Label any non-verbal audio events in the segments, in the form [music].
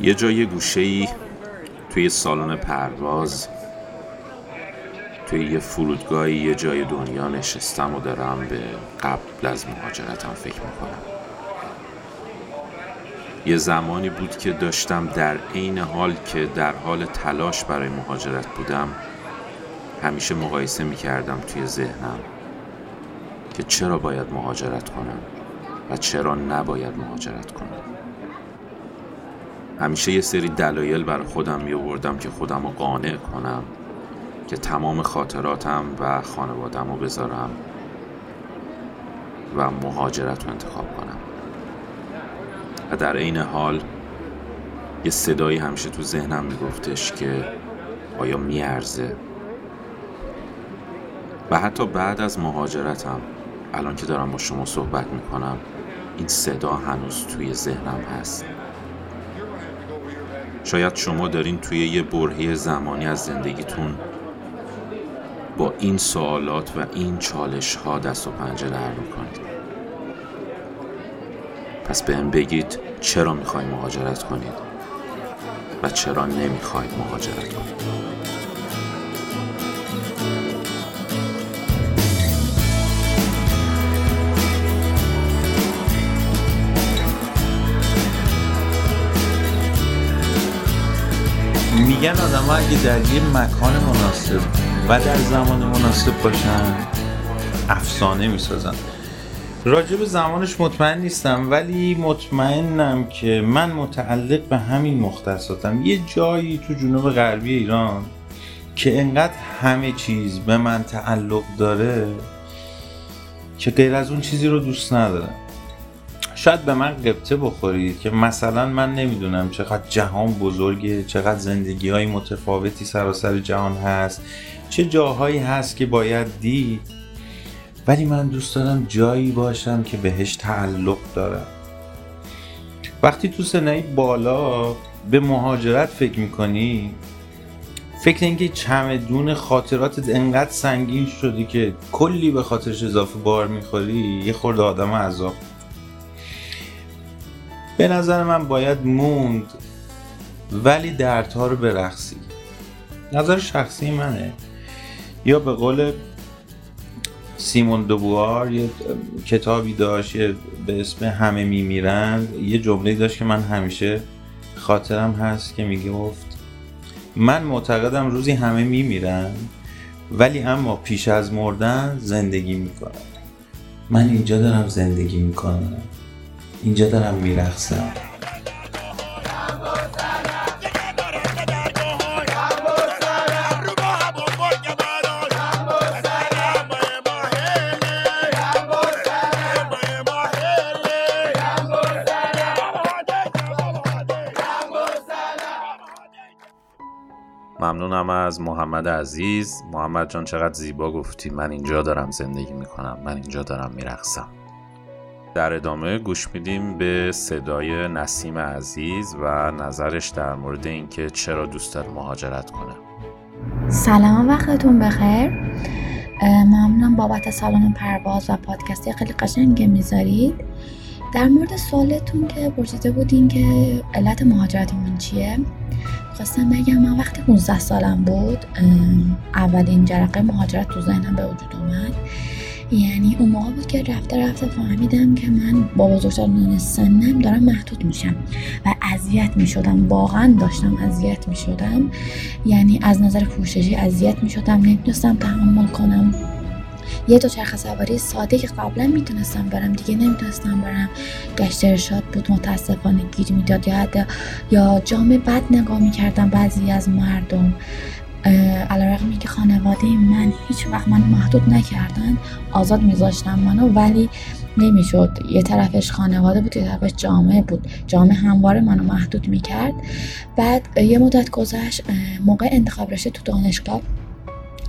یه جای گوشه ای توی سالن پرواز توی یه فرودگاهی یه جای دنیا نشستم و دارم به قبل از مهاجرتم فکر می‌کنم. یه زمانی بود که داشتم در عین حال که در حال تلاش برای مهاجرت بودم همیشه مقایسه می‌کردم توی ذهنم که چرا باید مهاجرت کنم و چرا نباید مهاجرت کنم. همیشه یه سری دلایل برای خودم می آوردم که خودم رو قانع کنم که تمام خاطراتم و خانوادم رو بذارم و مهاجرت رو انتخاب کنم. و در عین حال یه صدایی همیشه تو ذهنم میگفتش که آیا میارزه؟ و حتی بعد از مهاجرتم الان که دارم با شما صحبت می‌کنم این صدا هنوز توی ذهنم هست. شاید شما دارین توی یه برهه زمانی از زندگیتون با این سوالات و این چالش ها دست و پنجه در می‌کنید. پس بهم بگید چرا می‌خواید مهاجرت کنید و چرا نمی‌خواید مهاجرت کنید. میگن آدم ها اگه در یه مکان مناسب و در زمان مناسب باشن افسانه می‌سازن. راجع به زمانش مطمئن نیستم ولی مطمئنم که من متعلق به همین مختصاتم. یه جایی تو جنوب غربی ایران که انقدر همه چیز به من تعلق داره که غیر از اون چیزی رو دوست ندارم. شاید به من قبطه بخورید که مثلا من نمی‌دونم چقدر جهان بزرگه چقدر زندگی های متفاوتی سراسر جهان هست چه جاهایی هست که باید دید. ولی من دوست دارم جایی باشم که بهش تعلق دارم. وقتی تو سنه بالا به مهاجرت فکر می‌کنی فکر اینکه چمدون خاطراتت انقدر سنگین شدی که کلی به خاطرش اضافه بار می‌خوری یه خورده آدم عذاب. به نظر من باید موند ولی دردها رو برقصی نظر شخصی منه. یا به قول سیمون دوبوار یه کتابی داشت به اسم همه میمیرند یه جمله داشت که من همیشه خاطرم هست که میگه گفت من معتقدم روزی همه میمیرن ولی اما پیش از مردن زندگی می‌کنم من اینجا دارم زندگی می‌کنم. اینجا دارم میرخصم ممنونم از محمد عزیز. محمد جان چقدر زیبا گفتی. من اینجا دارم زندگی می‌کنم. من اینجا دارم میرقصم. در ادامه گوش میدیم به صدای نسیم عزیز و نظرش در مورد اینکه چرا دوست داره مهاجرت کنه. سلام وقتتون بخیر. ممنونم بابت سالن پرواز و پادکستی خیلی قشنگ می‌ذارید. در مورد سوالتون که پرسیده بودین که علت مهاجرتمون چیه؟ خواستم بگم من وقتی 15 سالم بود اولین جرقه مهاجرت تو ذهنم به وجود اومد. یعنی اون موقع بود که رفته رفته فهمیدم که من با بزرگترین سنم دارم محدود میشم و اذیت می‌شدم. واقعا داشتم اذیت می‌شدم. یعنی از نظر پوششی اذیت می‌شدم. نمی‌تونستم تحمل کنم. یه دو چرخ سواری ساده که قبلا می‌تونستم برم دیگه نمی‌تونستم برم. گشت ارشاد بود متاسفانه گیر می‌داد یا یا جام بد نگاه می‌کردم بعضی از مردم. علیرغم که خانواده من هیچ وقت من محدود نکردن آزاد میذاشتم منو ولی نمی‌شد. یه طرفش خانواده بود یه طرفش جامعه بود. جامعه همواره منو محدود می‌کرد. بعد یه مدت گذشت موقع انتخاب رشته تو دانشگاه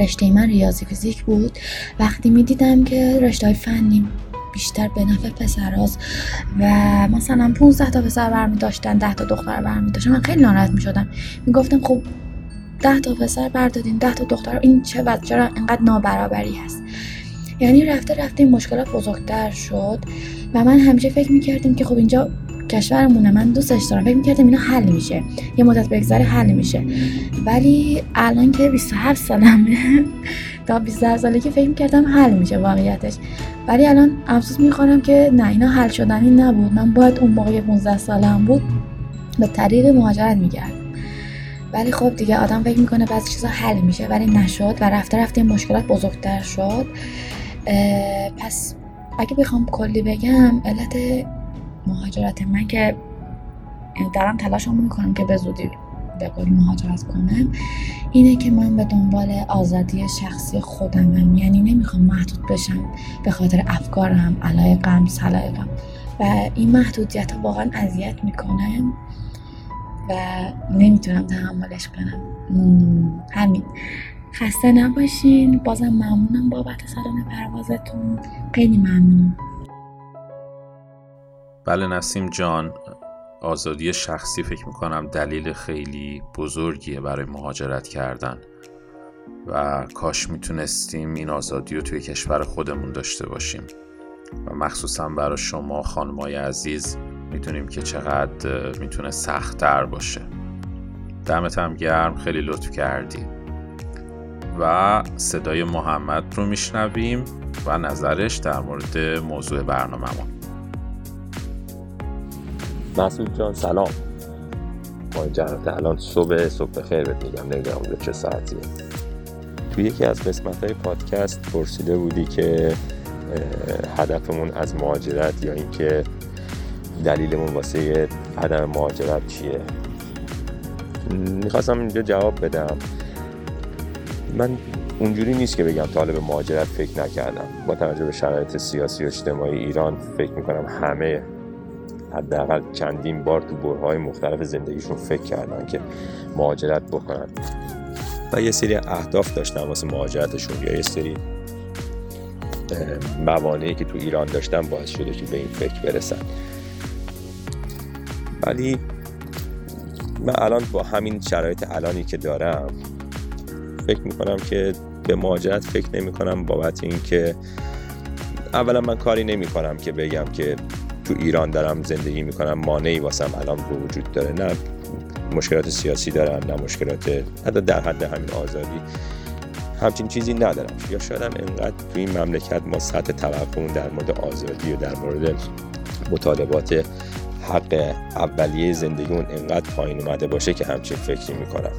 رشته من ریاضی فیزیک بود. وقتی می‌دیدم که رشته های فنی بیشتر به نفع پسراز و مثلا 15 تا پسر برمی داشتن 10 تا دختر برمی داشتن من خیلی ناراحت می شدم می گفتم خب 10 تا پسر بردادین 10 تا دختر این چه وضع چرا انقدر نابرابری هست؟ یعنی رفته رفته این مشکلات بزرگتر شد و من همیشه فکر می‌کردیم که خب اینجا کشورمونه من دوستش دارم. فکر می‌کردم اینا حل میشه. یه مدت بگذره حل میشه. ولی الان که 27 سالمه [laughs] تا 27 که فکر می‌کردم حل میشه واقعیتش. ولی الان افسوس می‌خورم که نه اینا حل شدنی نبود. من باید اون موقع 15 سالم بود به طریق مهاجرت میگرد ولی خب دیگه آدم فکر می‌کنه بعضی چیزا حل میشه ولی نشد و رفته رفته مشکلات بزرگتر شد. پس اگه بخوام کلی بگم علت مهاجرت. من که دارم تلاشم می‌کنم که به زودی به کلی مهاجرت کنم اینه که من به دنبال آزادی شخصی خودمم. یعنی نمی‌خوام محدود بشم به خاطر افکارم علایقم سلایقم و این محدودیت واقعا اذیت می‌کنه و نمی‌تونم تحملش کنم. همین. خسته نباشین. بازم ممنونم بابت سالن پروازتون. خیلی ممنون. بله نسیم جان آزادی شخصی فکر می‌کنم دلیل خیلی بزرگیه برای مهاجرت کردن. و کاش می‌تونستیم این آزادی رو توی کشور خودمون داشته باشیم. و مخصوصا برای شما خانمای عزیز می‌دونیم که چقدر می‌تونه سختتر باشه. دمت هم گرم خیلی لطف کردی. و صدای محمد رو میشنویم و نظرش در مورد موضوع برنامهمون. مسعود جان سلام. ما جنت الان صبح صبح خیر بهت میگم نمی‌دونم چه ساعتیه. توی یکی از قسمت های پادکست پرسیده بودی که هدفمون از مهاجرت یا اینکه دلیلمون واسه عدم مهاجرت چیه؟ می‌خواستم اینجا جواب بدم. من اونجوری نیست که بگم طالب مهاجرت فکر نکردم. با توجه به شرایط سیاسی و اجتماعی ایران فکر می‌کنم همه حداقل چندین بار تو برهای مختلف زندگیشون فکر کردن که مهاجرت بکنن. و یه سری اهداف داشتن واسه مهاجرتشون یا یه سری موانعی که تو ایران داشتن باعث شده که به این فکر برسن. ولی من الان با همین شرایط الانی که دارم فکر می‌کنم که به مهاجرت فکر نمی کنم بابت اینکه اولا من کاری نمی کنم که بگم که تو ایران دارم زندگی می‌کنم مانعی واسم الان وجود داره. نه مشکلات سیاسی دارم نه مشکلات حتی در حد همین آزادی. همچین چیزی ندارم. یا شاید هم انقدر تو این مملکت ما سطح توقعمون در مورد آزادی و در مورد مطالبات حق اولیه زندگیمون انقدر پایین اومده باشه که همچین فکری می‌کنم.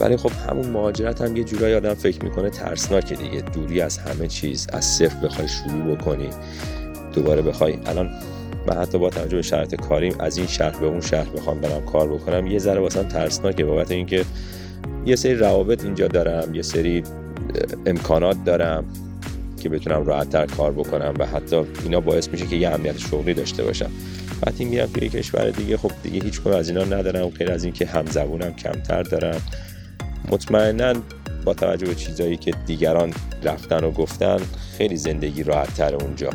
ولی خب همون مهاجرت هم یه جورایی آدم فکر می‌کنه ترسناکه دیگه. دوری از همه چیز از صفر بخوای شروع بکنی. دوباره بخوای الان من حتی با توجه به شرط کاریم از این شهر به اون شهر بخوام برم کار بکنم. یه ذره واسم ترسناکه بابت اینکه یه سری روابط اینجا دارم یه سری امکانات دارم که بتونم راحتتر کار بکنم و حتی اینا باعث میشه که یه امنیت شغلی داشته باشم. وقتی میرم توی کشور دیگه خب دیگه هیچ از اینا ندارم. غیر از اینکه همزبونم کمتر دارم. مطمئنا با توجه به چیزایی که دیگران رفتن و گفتن خیلی زندگی راحت تر اونجا.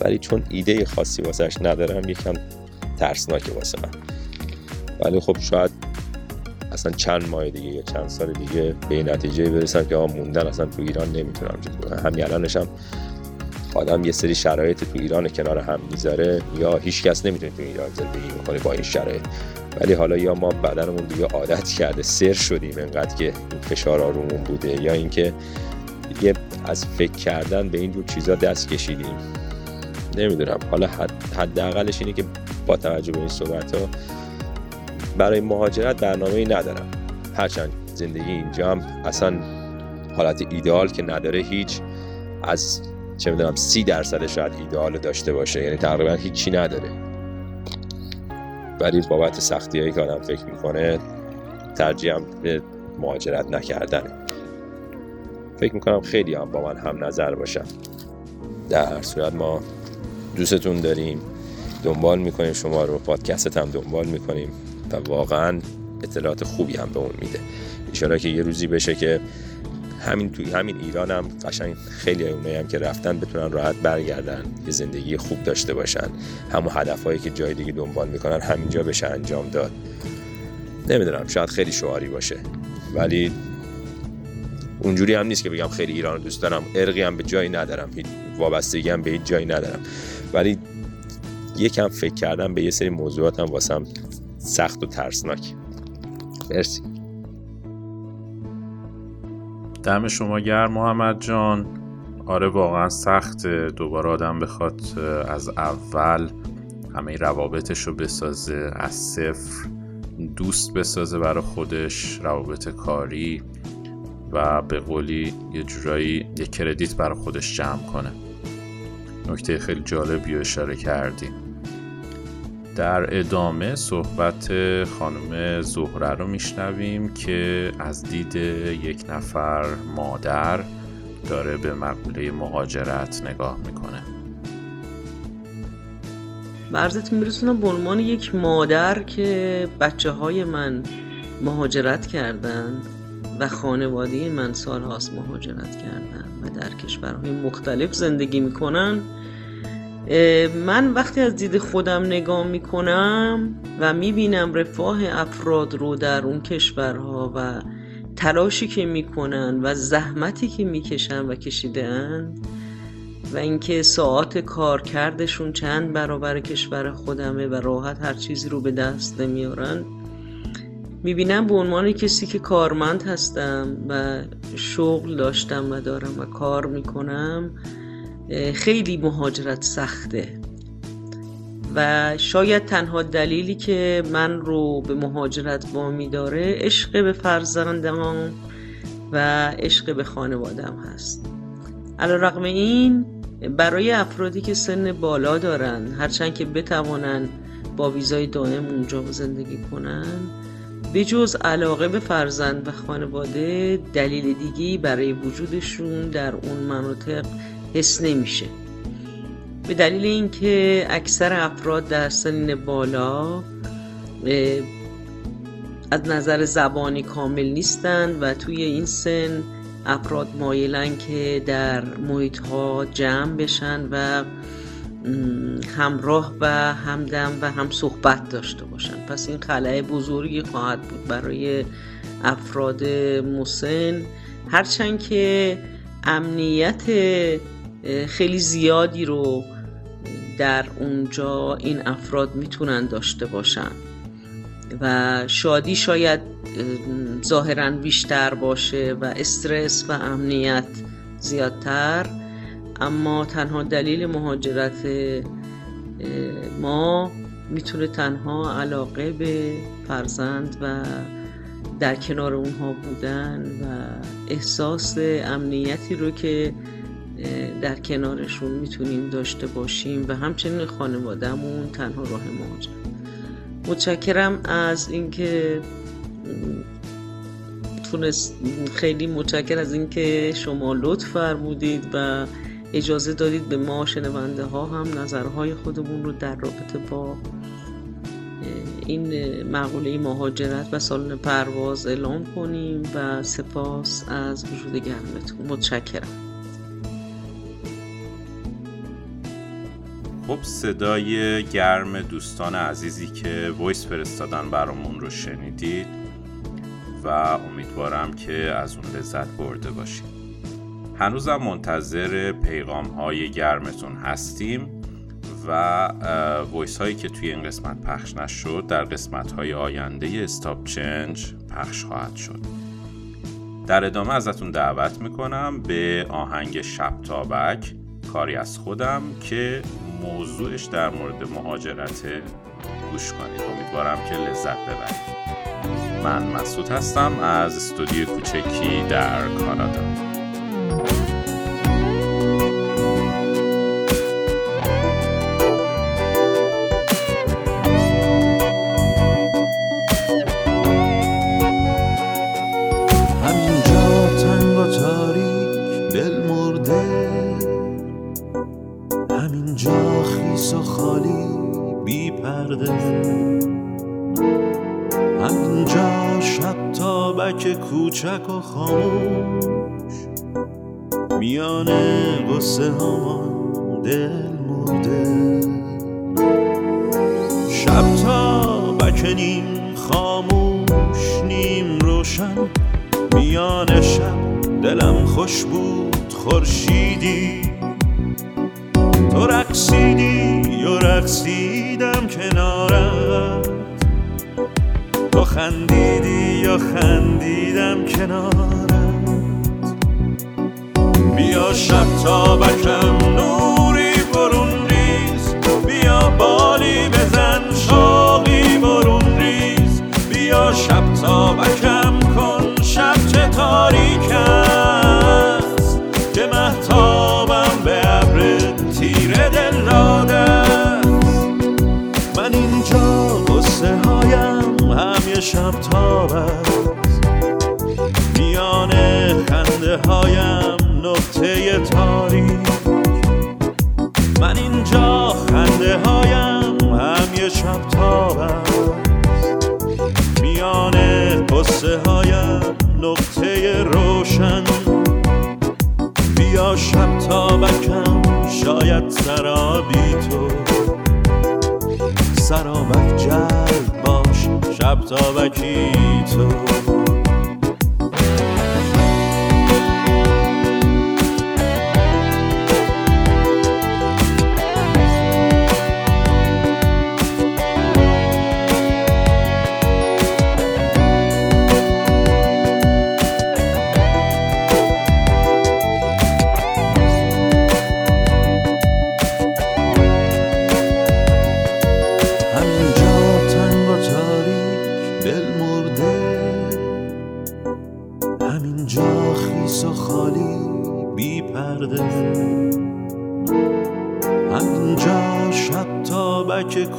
ولی چون ایده خاصی واسهش ندارم یکم ترسناکه واسه من. ولی خب شاید اصلا چند ماه دیگه یا چند سال دیگه به این نتیجه برسم که موندن اصلا تو ایران نمی‌تونم همین الانش هم آدم یه سری شرایط تو ایران کنار هم می‌ذاره یا هیچ کس نمی‌تونه تو ایران زندگی می‌کنه با این شرایط. ولی حالا یا ما بدنمون دیگه عادت کرده سر شدیم انقدر که این فشار رومون بوده یا اینکه دیگه از فکر کردن به این دو چیزا دست کشیدیم. نمی‌دونم. حالا حداقلش اینه که با توجه به این صحبت ها برای مهاجرت برنامه ای ندارم. هرچند زندگی اینجا هم اصلا حالت ایدئال که نداره هیچ از چه می‌دونم سی درصد شاید ایدئال داشته باشه. یعنی تقریبا هیچی نداره. ولی بابت سختی هایی که آدم فکر می‌کنه ترجیحم به مهاجرت نکردنه. فکر می‌کنم خیلی هم با من هم نظر باشم در صورت ما دوستتون داریم دنبال می‌کنیم شما رو پادکستت هم دنبال می‌کنیم و واقعا اطلاعات خوبی هم به اون میده. اشاره که یه روزی بشه که همین توی همین ایران هم قشنگ خیلی اونایی هم که رفتن بتونن راحت برگردن یه زندگی خوب داشته باشن. همون هدفهایی که جای دیگه دنبال می‌کنن همینجا بشه انجام داد. نمی‌دونم شاید خیلی شعاری باشه. ولی اونجوری هم نیست که بگم خیلی ایران دوست دارم. ارقی هم به جایی ندارم. وابستگی هم به هیچ جایی ندارم. ولی یکم فکر کردم به یه سری موضوعات هم واسم سخت و ترسناک. مرسی. دم شما گرم محمد جان. آره واقعا سخت دوباره آدم بخواد از اول همه روابطش رو بسازه از صفر دوست بسازه برای خودش روابط کاری و به قولی یه جورایی یه کردیت برای خودش جمع کنه. نکته خیلی جالبی اشاره کردیم در ادامه صحبت خانم زهره رو میشنویم که از دید یک نفر مادر داره به مقوله مهاجرت نگاه می‌کنه. برزتون میرسونم به عنوان یک مادر که بچه های من مهاجرت کردن. و خانواده من سال هاست مهاجرت کردن و در کشورهای مختلف زندگی می‌کنن. من وقتی از دید خودم نگاه می‌کنم و می‌بینم رفاه افراد رو در اون کشورها و تلاشی که می‌کنن و زحمتی که می‌کشن و کشیدن و اینکه ساعت کارکردشون چند برابر کشور خودمه و راحت هر چیزی رو به دست نمیارن می‌بینم به عنوان کسی که کارمند هستم و شغل داشتم و دارم و کار می‌کنم خیلی مهاجرت سخته. و شاید تنها دلیلی که من رو به مهاجرت وامی داره عشق به فرزندم و عشق به خانوادم هست. علا رقم این برای افرادی که سن بالا دارن هرچند که بتوانن با ویزای دائم اونجا زندگی کنن به جز علاقه به فرزند و خانواده دلیل دیگی برای وجودشون در اون مناطق حس نمیشه. به دلیل اینکه اکثر افراد در سن بالا از نظر زبانی کامل نیستند و توی این سن افراد مایلن که در محیط ها جمع بشن و همراه و همدم و هم صحبت داشته باشن. پس این خلاه بزرگی خواهد بود برای افراد مسن. هرچند که امنیت خیلی زیادی رو در اونجا این افراد می‌تونن داشته باشن. و شادی شاید ظاهرا بیشتر باشه و استرس و امنیت زیادتر. اما تنها دلیل مهاجرت ما می‌تونه تنها علاقه به فرزند و در کنار اونها بودن و احساس امنیتی رو که در کنارشون می‌تونیم داشته باشیم و همچنین خانوادهمون تنها راه مهاجرت. متشکرم از اینکه خیلی متشکر از اینکه شما لطف فرمودید و اجازه دادید به ما شنونده ها هم نظرهای خودمون رو در رابطه با این مقوله مهاجرت و سالن پرواز اعلام کنیم و سپاس از وجود گرمتون. متشکرم. خب صدای گرم دوستان عزیزی که voice فرستادن برامون رو شنیدید و امیدوارم که از اون لذت برده باشید. هنوزم منتظر پیغام های گرمتون هستیم و voice هایی که توی این قسمت پخش نشد در قسمت های آینده Stop Change پخش خواهد شد. در ادامه ازتون دعوت می‌کنم به آهنگ شب تابک کاری از خودم که موضوعش در مورد مهاجرت گوش کنید. امیدوارم که لذت ببرید. من مسعود هستم از استودیو کوچکی در کانادا. کوچک و خاموش. میان قصه همان دل مرده. شب تا بکنیم خاموش نیم روشن. میان شب دلم خوش بود خورشیدی. تو رقصیدی رقصیدم کنارت. تو خندیدی یا خندیدم کنارت. بیا شب تا بکم نوری برون ریز. بیا بالی بزن شاقی برون ریز. بیا شب تا بکم شب تاب است. میان خنده هایم نقطه تاریک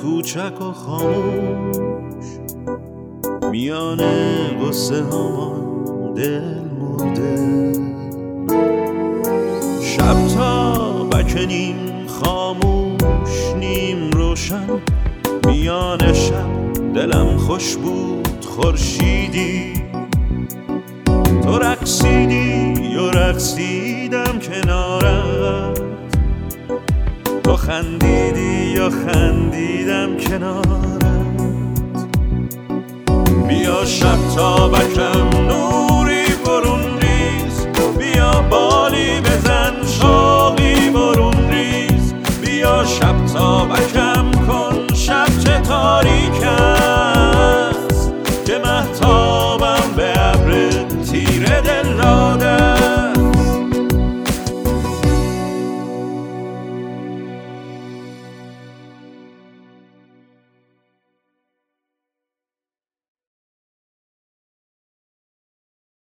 کوچک و خاموش. میان قصه همان دل مرده. شب تا بکنیم خاموش نیم روشن. میان شب دلم خوش بود خورشیدی. تو رقصیدی و رقصیدم کنارت تو خندیدی یا خندیدم کنارت؟ بیا شب تا بکم نور